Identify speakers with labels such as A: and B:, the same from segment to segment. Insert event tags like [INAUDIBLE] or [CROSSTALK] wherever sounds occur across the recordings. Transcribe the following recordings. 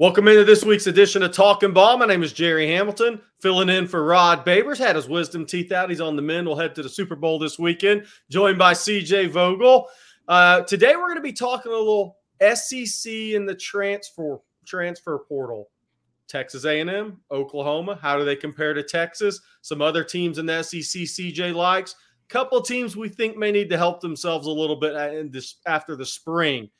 A: Welcome into this week's edition of Talking Ball. My name is Gerry Hamilton, filling in for Rod Babers. Had his wisdom teeth out. He's on the mend. We'll head to the Super Bowl this weekend, joined by CJ Vogel. Uh, today we're going to be talking a little SEC in the transfer transfer portal. Texas A&M, Oklahoma. How do they compare to Texas? Some other teams in the SEC CJ likes. Couple teams we think may need to help themselves a little bit in this after the spring.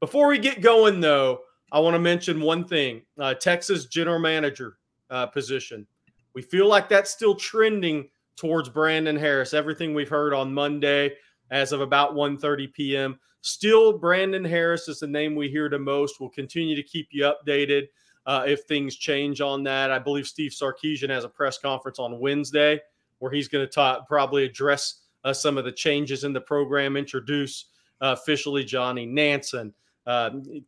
A: Before we get going, though. I want to mention one thing uh, Texas general manager uh, position. We feel like that's still trending towards Brandon Harris. Everything we've heard on Monday as of about 1:30 p.m. Still, Brandon Harris is the name we hear the most. We'll continue to keep you updated uh, if things change on that. I believe Steve Sarkisian has a press conference on Wednesday where he's going to probably address uh, some of the changes in the program, introduce uh, officially Johnny Nansen,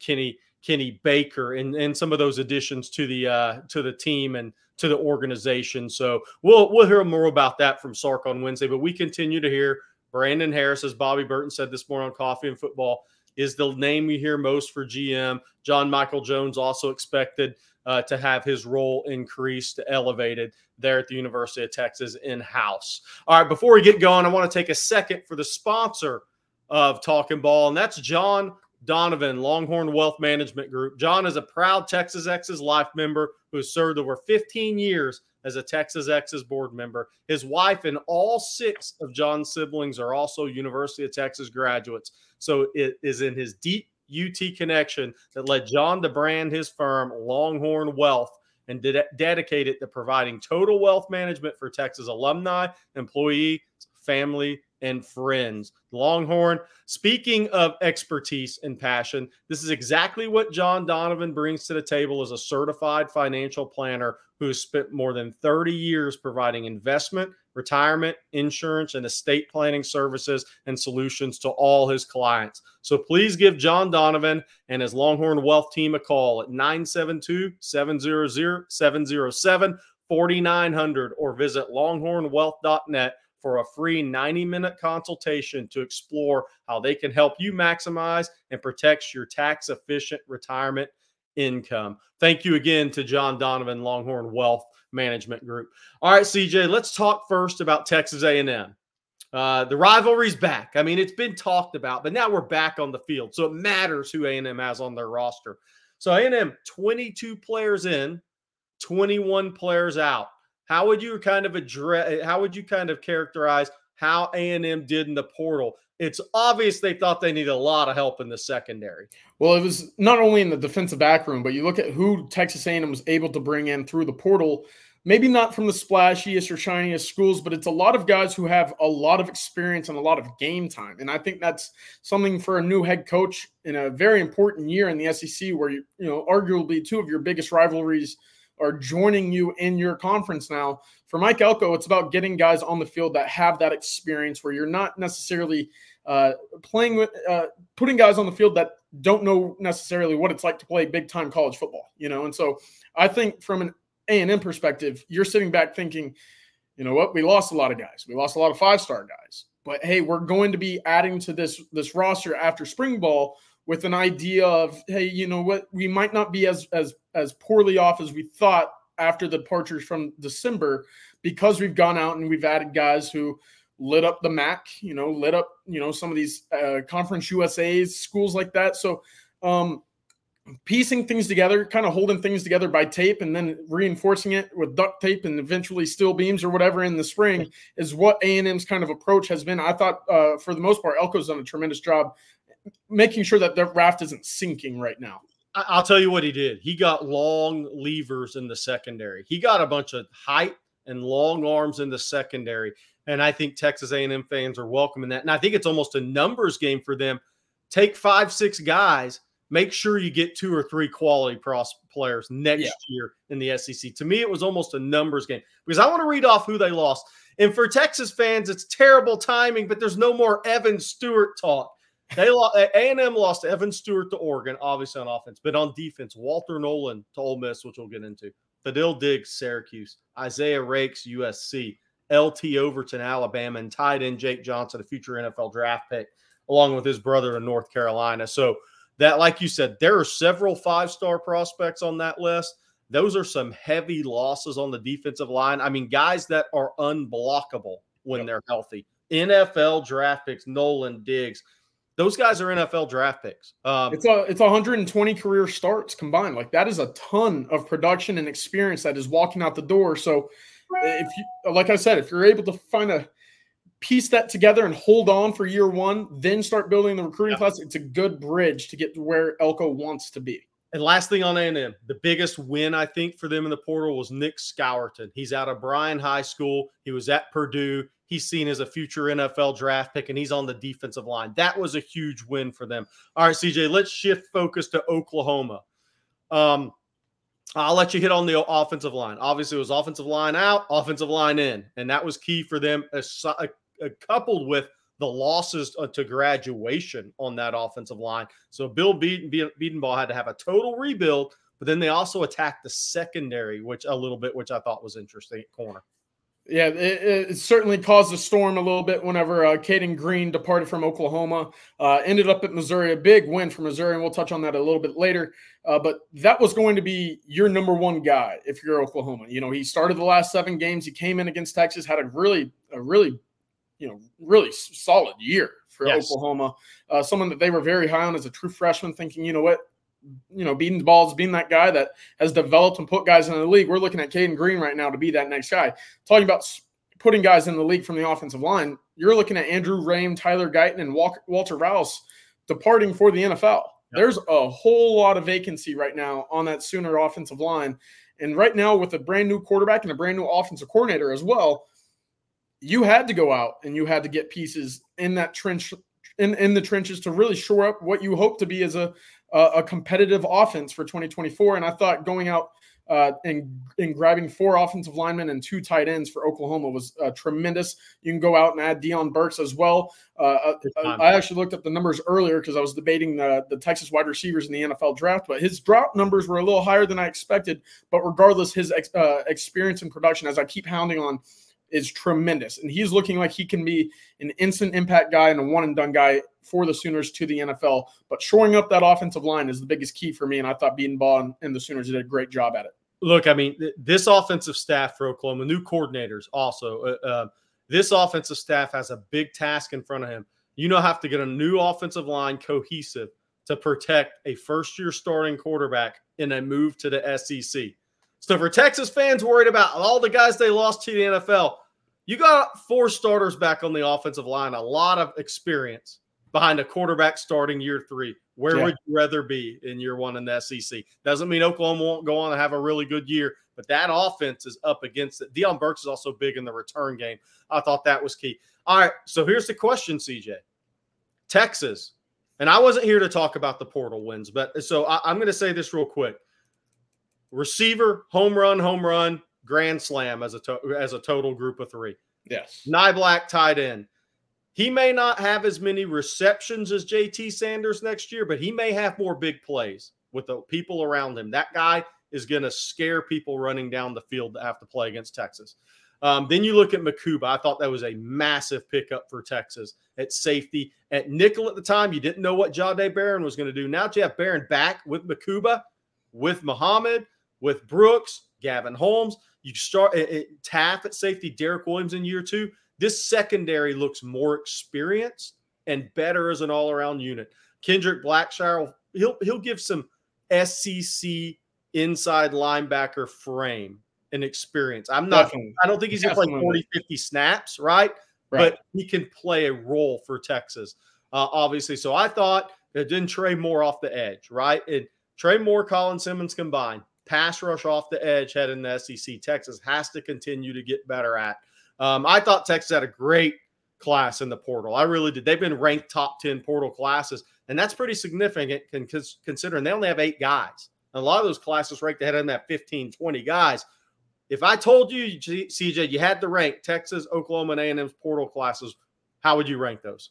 A: Kenny Kenny Baker and, and some of those additions to the uh, to the team and to the organization. So we'll we'll hear more about that from Sark on Wednesday. But we continue to hear Brandon Harris, as Bobby Burton said this morning on Coffee and Football, is the name we hear most for GM. John Michael Jones also expected uh, to have his role increased, elevated there at the University of Texas in house. All right, before we get going, I want to take a second for the sponsor of Talking Ball, and that's John Donovan, Longhorn Wealth Management Group. John is a proud Texas Exes Life member who has served over 15 years as a Texas Exes board member. His wife and all six of John's siblings are also University of Texas graduates. So it is in his deep UT connection that led John to brand his firm Longhorn Wealth and ded- dedicate it to providing total wealth management for Texas alumni, employee, family, and friends. Longhorn, speaking of expertise and passion, this is exactly what John Donovan brings to the table as a certified financial planner who has spent more than 30 years providing investment, retirement, insurance, and estate planning services and solutions to all his clients. So please give John Donovan and his Longhorn Wealth team a call at 972 700 707 4900 or visit longhornwealth.net for a free 90 minute consultation to explore how they can help you maximize and protect your tax efficient retirement income. Thank you again to John Donovan Longhorn Wealth Management Group. All right, CJ, let's talk first about Texas A&M. Uh, the rivalry's back. I mean, it's been talked about, but now we're back on the field, so it matters who A&M has on their roster. So A&M 22 players in, 21 players out. How would you kind of address? Eh, how would you kind of characterize how A and M did in the portal? It's obvious they thought they needed a lot of help in the secondary.
B: Well, it was not only in the defensive back room, but you look at who Texas A&M was able to bring in through the portal. Maybe not from the splashiest or shiniest schools, but it's a lot of guys who have a lot of experience and a lot of game time. And I think that's something for a new head coach in a very important year in the SEC, where you you know arguably two of your biggest rivalries are joining you in your conference now. For Mike Elko, it's about getting guys on the field that have that experience where you're not necessarily uh, playing with, uh, putting guys on the field that don't know necessarily what it's like to play big time college football, you know? And so I think from an A&M perspective, you're sitting back thinking, you know what, we lost a lot of guys. We lost a lot of five star guys. But hey, we're going to be adding to this this roster after spring ball with an idea of hey you know what we might not be as as as poorly off as we thought after the departures from december because we've gone out and we've added guys who lit up the mac you know lit up you know some of these uh, conference usa's schools like that so um piecing things together, kind of holding things together by tape and then reinforcing it with duct tape and eventually steel beams or whatever in the spring is what A&M's kind of approach has been. I thought uh, for the most part, Elko's done a tremendous job making sure that the raft isn't sinking right now.
A: I'll tell you what he did. He got long levers in the secondary. He got a bunch of height and long arms in the secondary. And I think Texas A&M fans are welcoming that. And I think it's almost a numbers game for them. Take five, six guys – make sure you get two or three quality pros players next yeah. year in the SEC. To me, it was almost a numbers game because I want to read off who they lost. And for Texas fans, it's terrible timing, but there's no more Evan Stewart talk. They lost A&M lost Evan Stewart to Oregon, obviously on offense, but on defense, Walter Nolen to Ole Miss, which we'll get into. Fadil Diggs, Syracuse, Isaiah Raikes, USC, LT Overton, Alabama, and tied in Jake Johnson, a future NFL draft pick, along with his brother in North Carolina. So that, like you said, there are several five star prospects on that list. Those are some heavy losses on the defensive line. I mean, guys that are unblockable when yep. they're healthy. NFL draft picks, Nolen Diggs. Those guys are NFL draft picks.
B: Um, it's a it's 120 career starts combined. Like that is a ton of production and experience that is walking out the door. So, if you like I said, if you're able to find a piece that together and hold on for year one, then start building the recruiting class. It's a good bridge to get to where Elko wants to be.
A: And last thing on A&M, the biggest win I think for them in the portal was Nic Scourton. He's out of Bryan High School. He was at Purdue. He's seen as a future NFL draft pick, and he's on the defensive line. That was a huge win for them. All right, CJ, let's shift focus to Oklahoma. Um, I'll let you hit on the offensive line. Obviously, it was offensive line out, offensive line in, and that was key for them. Uh, coupled with the losses uh, to graduation on that offensive line. So Bill Bedenbaugh had to have a total rebuild, but then they also attacked the secondary, which a little bit, which I thought was interesting corner.
B: Yeah, it, it, certainly caused a storm a little bit whenever uh, Cayden Green departed from Oklahoma. Uh, ended up at Missouri, a big win for Missouri, and we'll touch on that a little bit later. Uh, but that was going to be your number one guy if you're Oklahoma. You know, he started the last seven games. He came in against Texas, had a really, a really you know, really solid year for yes. Oklahoma. Uh, someone that they were very high on as a true freshman, thinking, you know what, you know, beating the balls, being that guy that has developed and put guys in the league. We're looking at Cayden Green right now to be that next guy. Talking about putting guys in the league from the offensive line, you're looking at Andrew Raym, Tyler Guyton, and Walter Rouse departing for the NFL. Yep. There's a whole lot of vacancy right now on that Sooner offensive line. And right now, with a brand new quarterback and a brand new offensive coordinator as well, you had to go out and you had to get pieces in that trench in, in the trenches to really shore up what you hope to be as a a competitive offense for 2024. And I thought going out uh, and, and grabbing four offensive linemen and two tight ends for Oklahoma was uh, tremendous. You can go out and add Deion Burks as well. Uh, uh I actually looked up the numbers earlier because I was debating the, the Texas wide receivers in the NFL draft, but his drop numbers were a little higher than I expected. But regardless, his ex, uh, experience and production, as I keep hounding on is tremendous. And he's looking like he can be an instant impact guy and a one and done guy for the Sooners to the NFL. But shoring up that offensive line is the biggest key for me. And I thought Bedenbaugh and the Sooners did a great job at it.
A: Look, I mean, this offensive staff for Oklahoma, new coordinators also. Uh, uh, this offensive staff has a big task in front of him. You know, have to get a new offensive line cohesive to protect a first year starting quarterback in a move to the SEC. So for Texas fans worried about all the guys they lost to the NFL, you got four starters back on the offensive line, a lot of experience behind a quarterback starting year three. Where yeah. would you rather be in year one in the SEC? Doesn't mean Oklahoma won't go on and have a really good year, but that offense is up against it. Deion Burks is also big in the return game. I thought that was key. All right, so here's the question, CJ. Texas, and I wasn't here to talk about the portal wins, but so I, I'm going to say this real quick receiver, home run, home run, grand slam as a to- as a total group of three.
B: Yes.
A: Niblack tied in. He may not have as many receptions as JT Sanders next year, but he may have more big plays with the people around him. That guy is going to scare people running down the field that have to play against Texas. Um, then you look at Mukuba. I thought that was a massive pickup for Texas at safety. At nickel at the time, you didn't know what Jahdae Barron was going to do. Now you have Barron back with Mukuba, with Muhammad, with Brooks, Gavin Holmes. You start at, at Taaffe at safety, Derek Williams in year two. This secondary looks more experienced and better as an all-around unit. Kendrick Blackshire, he'll he'll give some SEC inside linebacker frame and experience. I'm not,
B: Definitely.
A: I don't think he's going to play
B: Definitely.
A: 40, 50 snaps, right?
B: Right.
A: But he can play a role for Texas, uh, obviously. So I thought it didn't Trey Moore off the edge, right? And Trey Moore, Colin Simmons combined, pass rush off the edge heading the SEC. Texas has to continue to get better at. Um, I thought Texas had a great class in the portal. I really did. They've been ranked top 10 portal classes, and that's pretty significant con- considering they only have eight guys. And a lot of those classes ranked ahead of that 15, 20 guys. If I told you, CJ, you had to rank Texas, Oklahoma, and A&M's portal classes, how would you rank those?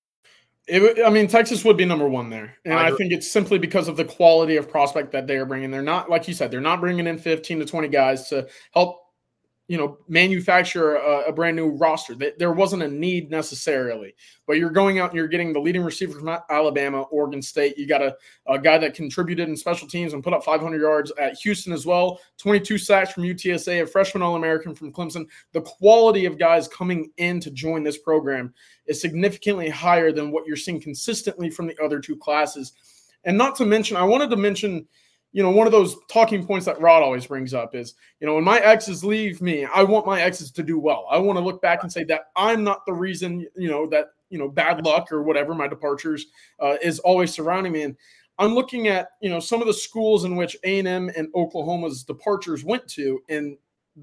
B: It, I mean, Texas would be number one there, and
A: I
B: I, think it's simply because of the quality of prospect that they are bringing. They're not, like you said, they're not bringing in fifteen to twenty guys to help, you know, manufacture a, a brand new roster. There wasn't a need necessarily, but you're going out and you're getting the leading receiver from Alabama, Oregon State. You got a, a guy that contributed in special teams and put up 500 yards at Houston as well. 22 sacks from UTSA, a freshman All American from Clemson. The quality of guys coming in to join this program is significantly higher than what you're seeing consistently from the other two classes. And not to mention, I wanted to mention, you know, one of those talking points that Rod always brings up is, you know, when my exes leave me, I want my exes to do well. I want to look back and say that I'm not the reason, you know, that, you know, bad luck or whatever my departures uh, is always surrounding me. And I'm looking at, you know, some of the schools in which A&M and Oklahoma's departures went to, and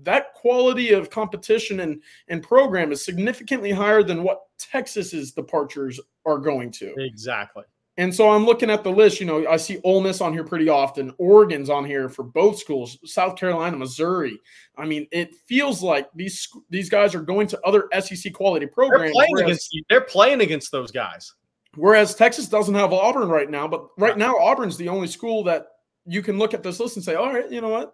B: that quality of competition and and program is significantly higher than what Texas's departures are going to.
A: Exactly.
B: And so I'm looking at the list. You know, I see Ole Miss on here pretty often. Oregon's on here for both schools. South Carolina, Missouri. I mean, it feels like these these guys are going to other SEC quality
A: They're
B: programs.
A: playing
B: whereas-
A: against they're playing against those guys.
B: Whereas Texas doesn't have Auburn right now, but right now Auburn's the only school that you can look at this list and say, all right, you know what?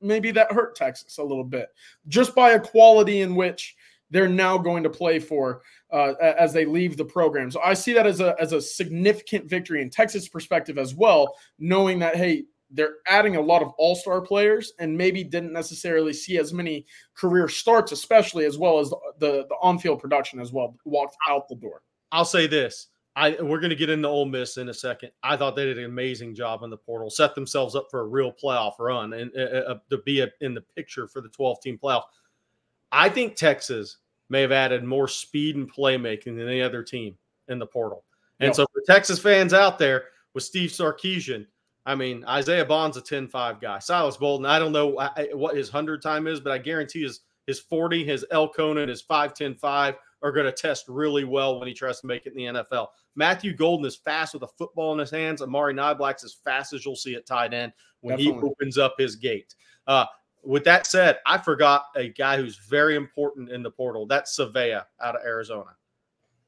B: Maybe that hurt Texas a little bit just by a quality in which they're now going to play for uh, as they leave the program. So I see that as a as a significant victory in Texas perspective as well, knowing that hey, they're adding a lot of all-star players and maybe didn't necessarily see as many career starts, especially as well as the the on-field production as well walked out the door.
A: I'll say this. I we're going to get into Ole Miss in a second. I thought they did an amazing job in the portal, set themselves up for a real playoff run, and uh, uh, to be a, in the picture for the 12 team playoff. I think Texas may have added more speed and playmaking than any other team in the portal. And
B: Yeah.
A: so for Texas fans out there with Steve Sarkisian, I mean Isaiah Bond's a 10-5 guy. Silas Bolden, I don't know what his hundred time is, but I guarantee his his 40, his El Conan, his 5-10-5 are going to test really well when he tries to make it in the NFL. Matthew Golden is fast with a football in his hands. Amari Niblack's as fast as you'll see at tight end when he opens up his gate. Uh, with that said, I forgot a guy who's very important in the portal. That's Savea out of Arizona,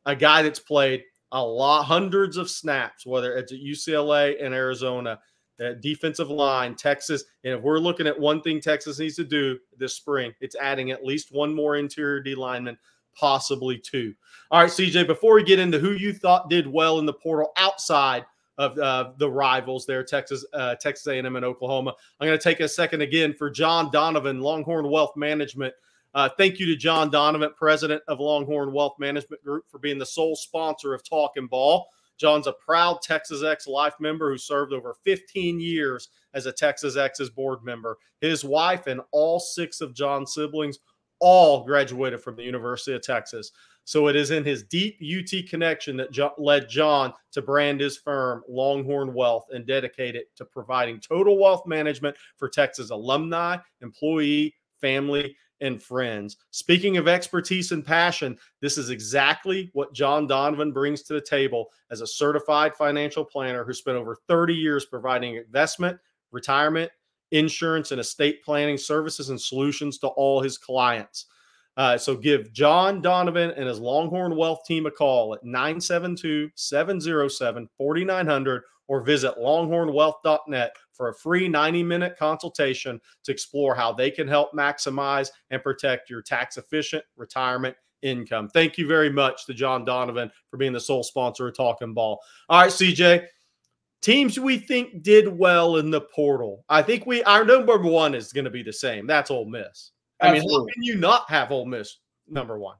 A: a guy that's played a lot, hundreds of snaps, whether it's at UCLA and Arizona, uh, defensive line, Texas. And if we're looking at one thing Texas needs to do this spring, it's adding at least one more interior D lineman, possibly two. All right, CJ, before we get into who you thought did well in the portal outside of uh, the rivals there, Texas, uh, Texas A&M and Oklahoma, I'm going to take a second again for John Donovan, Longhorn Wealth Management. Uh, thank you to John Donovan, president of Longhorn Wealth Management Group, for being the sole sponsor of Talking Ball. John's a proud Texas X Life member who served over 15 years as a Texas Exes board member. His wife and all six of John's siblings all graduated from the University of Texas. So it is in his deep UT connection that jo- led John to brand his firm Longhorn Wealth and dedicate it to providing total wealth management for Texas alumni, employee, family, and friends. Speaking of expertise and passion, this is exactly what John Donovan brings to the table as a certified financial planner who spent over 30 years providing investment, retirement, insurance, and estate planning services and solutions to all his clients. Uh, so give John Donovan and his Longhorn Wealth team a call at 972 707 4900 or visit longhornwealth.net for a free 90 minute consultation to explore how they can help maximize and protect your tax efficient retirement income. Thank you very much to John Donovan for being the sole sponsor of Talking Ball. All right, CJ. Teams we think did well in the portal. I think we our number one is going to be the same. That's Ole Miss. I mean, how can you not have Ole Miss number one?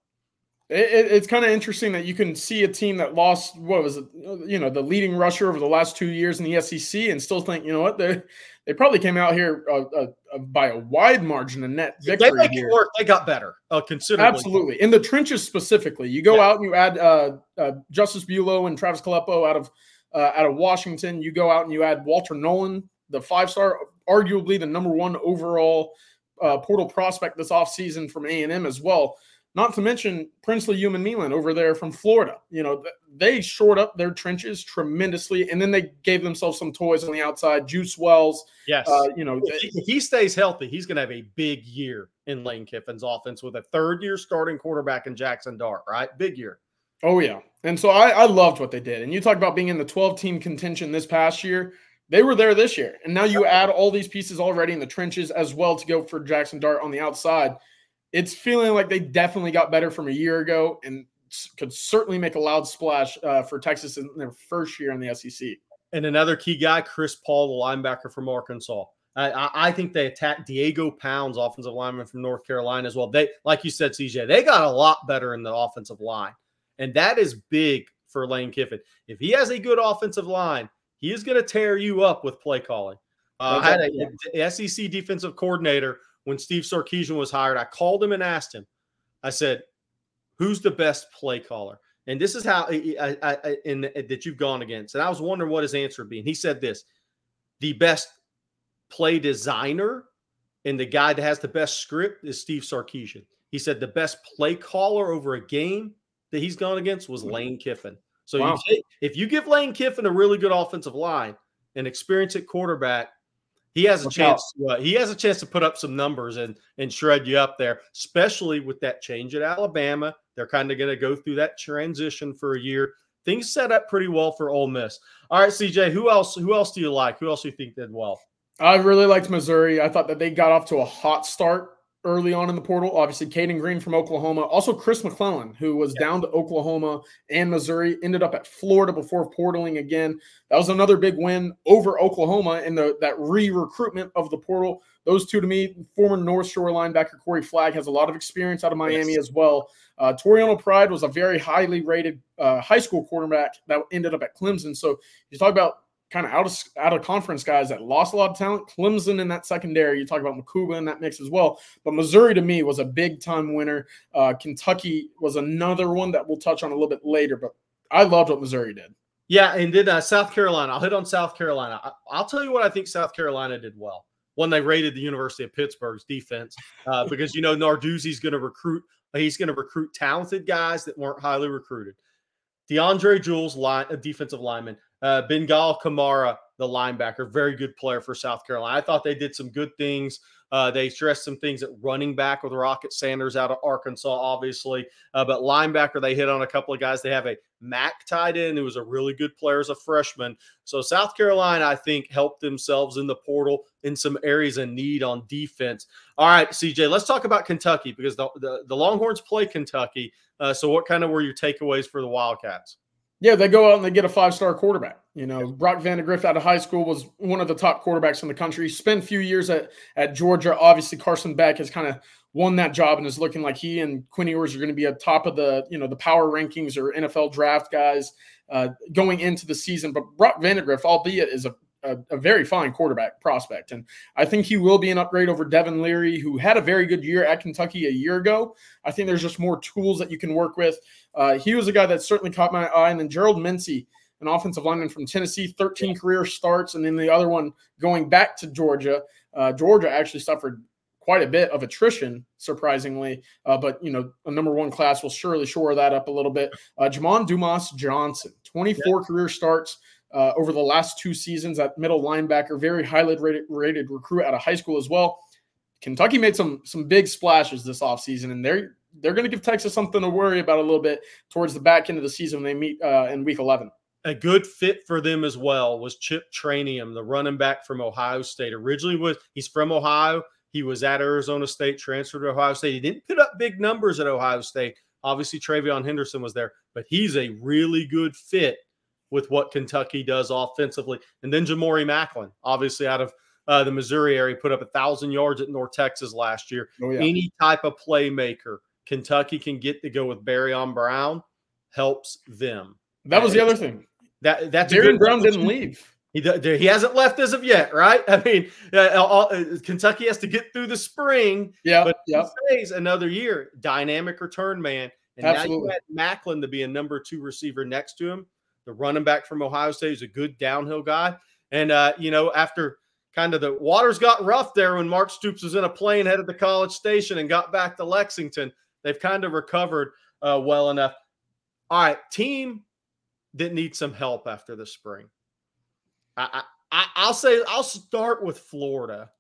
B: It, it, it's kind of interesting that you can see a team that lost what was it, you know, the leading rusher over the last two years in the SEC, and still think, you know what, they they probably came out here uh, uh, uh by a wide margin of net victory.
A: They make
B: here.
A: it work. They got better, uh, considerably.
B: Absolutely, in the trenches specifically. You go
A: Yeah.
B: out and you add uh, uh, Justice Bulow and Travis Kaleppo out of uh, out of Washington. You go out and you add Walter Nolen, the five star, arguably the number one overall uh, portal prospect this offseason from A and M as well. Not to mention Princely Umanmielen over there from Florida. You know, they shored up their trenches tremendously, and then they gave themselves some toys on the outside. Juice Wells,
A: Yes.
B: uh, you know,
A: if he, if he stays healthy, he's going to have a big year in Lane Kiffin's offense with a third year starting quarterback in Jaxson Dart, right? Big year.
B: Oh yeah, and so I, I loved what they did. And you talk about being in the 12 team contention this past year. They were there this year, and now you add all these pieces already in the trenches as well to go for Jaxson Dart on the outside. It's feeling like they definitely got better from a year ago, and could certainly make a loud splash uh, for Texas in their first year in the SEC.
A: And another key guy, Chris Paul, the linebacker from Arkansas. I, I, I think they attacked Diego Pounds, offensive lineman from North Carolina as well. They, like you said, CJ, they got a lot better in the offensive line, and that is big for Lane Kiffin. If he has a good offensive line, he is going to tear you up with play calling. Uh, I had a, a SEC defensive coordinator when Steve Sarkisian was hired. I called him and asked him. I said, "Who's the best play caller?" And this is how I, I, I, in that you've gone against. And I was wondering what his answer would be. And he said this: the best play designer and the guy that has the best script is Steve Sarkisian. He said the best play caller over a game that he's gone against was Lane Kiffin. So
B: Wow.
A: you take, if you give Lane Kiffin a really good offensive line and experience at quarterback, he has a
B: Look
A: chance. To, uh, he has a chance to put up some numbers and and shred you up there, especially with that change at Alabama. They're kind of going to go through that transition for a year. Things set up pretty well for Ole Miss. All right, CJ, who else? Who else do you like? Who else do you think did well?
B: I really liked Missouri. I thought that they got off to a hot start early on in the portal. Obviously, Cayden Green from Oklahoma, also Chris McClellan, who was down to Oklahoma and Missouri, ended up at Florida before portaling again. That was another big win over Oklahoma in the that re-recruitment of the portal. Those two to me, former North Shore linebacker Corey Flagg has a lot of experience out of Miami
A: Yes.
B: as well. Uh, Toriano Pride was a very highly rated uh, high school quarterback that ended up at Clemson. So you talk about kind of out of out of conference guys that lost a lot of talent. Clemson in that secondary. You talk about Mukuba in that mix as well. But Missouri to me was a big time winner. Uh, Kentucky was another one that we'll touch on a little bit later. But I loved what Missouri did.
A: Yeah, and then uh, South Carolina. I'll hit on South Carolina. I, I'll tell you what I think South Carolina did well. When they raided the University of Pittsburgh's defense, uh, because you know Narduzzi's going to recruit. He's going to recruit talented guys that weren't highly recruited. DeAndre Jules, line, a defensive lineman. Uh, Bangally Kamara, the linebacker, very good player for South Carolina. I thought they did some good things. Uh, they stressed some things at running back with Rocket Sanders out of Arkansas, obviously. Uh, but linebacker, they hit on a couple of guys. They have a Mac tight end who was a really good player as a freshman. So South Carolina, I think, helped themselves in the portal in some areas in need on defense. All right, CJ, let's talk about Kentucky because the, the, the Longhorns play Kentucky. Uh, so what kind of were your takeaways for the Wildcats?
B: Yeah, they go out and they get a five star quarterback. You know, Brock Vandagriff out of high school was one of the top quarterbacks in the country. Spent a few years at, at Georgia. Obviously, Carson Beck has kind of won that job and is looking like he and Quinn Ewers are going to be at top of the you know the power rankings or NFL draft guys uh, going into the season. But Brock Vandagriff, albeit, is a, a a very fine quarterback prospect, and I think he will be an upgrade over Devin Leary, who had a very good year at Kentucky a year ago. I think there's just more tools that you can work with. Uh, he was a guy that certainly caught my eye. And then Gerald Mincey, an offensive lineman from Tennessee, 13 career starts. And then the other one going back to Georgia. Uh, Georgia actually suffered quite a bit of attrition, surprisingly. Uh, but, you know, a number one class will surely shore that up a little bit. Uh, Jamon Dumas Johnson, 24 career starts. Uh, over the last two seasons at middle linebacker, very highly rated, rated recruit out of high school as well. Kentucky made some some big splashes this offseason, and they're they're going to give Texas something to worry about a little bit towards the back end of the season when they meet uh, in Week 11.
A: A good fit for them as well was Chip Trayanum, the running back from Ohio State. Originally was he's from Ohio. He was at Arizona State, transferred to Ohio State. He didn't put up big numbers at Ohio State. Obviously, TreVeyon Henderson was there, but he's a really good fit with what Kentucky does offensively. And then Ja'Mori Maclin, obviously out of uh, the Missouri area, put up a thousand yards at North Texas last year.
B: Oh, yeah.
A: Any type of playmaker Kentucky can get to go with Barion Brown helps them.
B: That was the other thing.
A: That that's good
B: Brown didn't leave.
A: He he hasn't left as of yet, right? [LAUGHS] I mean, uh, all- uh, Kentucky has to get through the spring,
B: Yeah,
A: but
B: yeah.
A: stays another year. Dynamic return man, and now you had Maclin to be a number two receiver next to him. The running back from Ohio State is a good downhill guy, and uh, you know after kind of the waters got rough there when Mark Stoops was in a plane headed to College Station and got back to Lexington, they've kind of recovered uh, well enough. All right, team that needs some help after the spring. I, I, I'll say I'll start with Florida.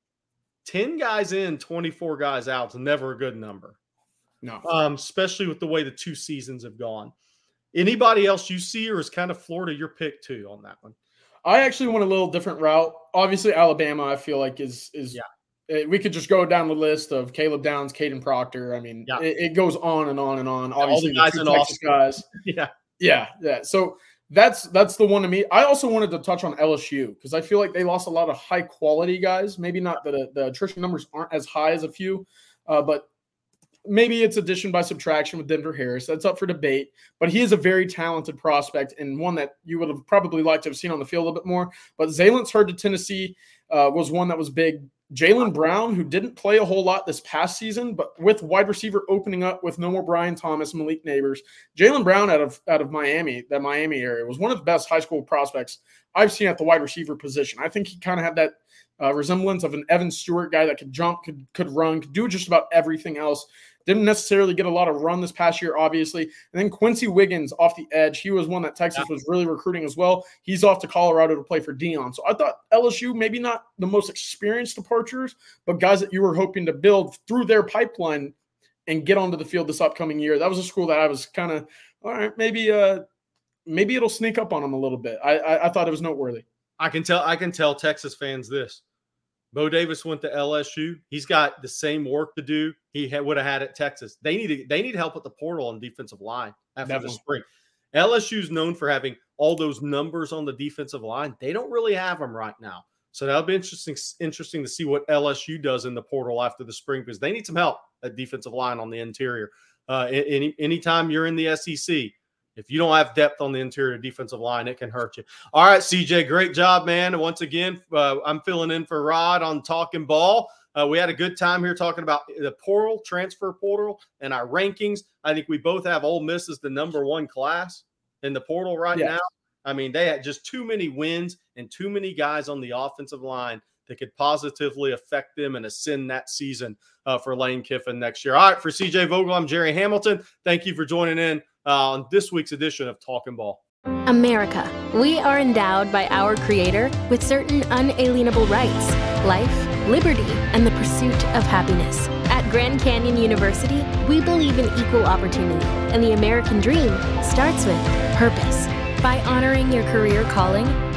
A: 10 guys in, 24 guys out is never a good number,
B: No.
A: um, especially with the way the two seasons have gone. Anybody else you see, or is kind of Florida your pick too on that one?
B: I actually went a little different route. Obviously, Alabama, I feel like is is
A: Yeah.
B: eh, we could just go down the list of Caleb Downs, Kadyn Proctor. I mean,
A: Yeah.
B: it, it goes on and on and on.
A: all the
B: Obviously, the
A: guys in
B: Texas guys. [LAUGHS]
A: Yeah.
B: Yeah, yeah. So that's that's the one to me. I also wanted to touch on LSU because I feel like they lost a lot of high quality guys. Maybe not the the attrition numbers aren't as high as a few, uh, but maybe it's addition by subtraction with Denver Harris. That's up for debate. But he is a very talented prospect and one that you would have probably liked to have seen on the field a little bit more. But Zalen's heard to Tennessee uh, was one that was big. Jalen Brown, who didn't play a whole lot this past season, but with wide receiver opening up with no more Brian Thomas, Malik Nabers, Jalen Brown out of out of Miami, that Miami area, was one of the best high school prospects I've seen at the wide receiver position. I think he kind of had that uh, resemblance of an Evan Stewart guy that could jump, could could run, could do just about everything else. Didn't necessarily get a lot of run this past year, obviously. And then Quency Wiggins off the edge. He was one that Texas was really recruiting as well. He's off to Colorado to play for Deion. So I thought LSU, maybe not the most experienced departures, but guys that you were hoping to build through their pipeline and get onto the field this upcoming year. That was a school that I was kind of, all right, maybe uh maybe it'll sneak up on them a little bit. I, I I thought it was noteworthy.
A: I can tell I can tell Texas fans this. Bo Davis went to LSU. He's got the same work to do he had, would have had at Texas. They need to, they need help with the portal and defensive line after
B: Definitely.
A: the spring. LSU's known for having all those numbers on the defensive line. They don't really have them right now. So that'll be interesting interesting to see what LSU does in the portal after the spring because they need some help at defensive line on the interior. Uh, any anytime you're in the SEC, if you don't have depth on the interior defensive line, it can hurt you. All right, CJ, great job, man. And once again, uh, I'm filling in for Rod on Talking Ball. Uh, we had a good time here talking about the portal, transfer portal, and our rankings. I think we both have Ole Miss as the number one class in the portal right
B: Yes.
A: now. I mean, they had just too many wins and too many guys on the offensive line that could positively affect them and ascend that season uh, for Lane Kiffin next year. All right, for CJ Vogel, I'm Gerry Hamilton. Thank you for joining in uh, on this week's edition of Talking Ball.
C: America. We are endowed by our Creator with certain unalienable rights life, liberty, and the pursuit of happiness. At Grand Canyon University, we believe in equal opportunity, and the American dream starts with purpose. By honoring your career calling,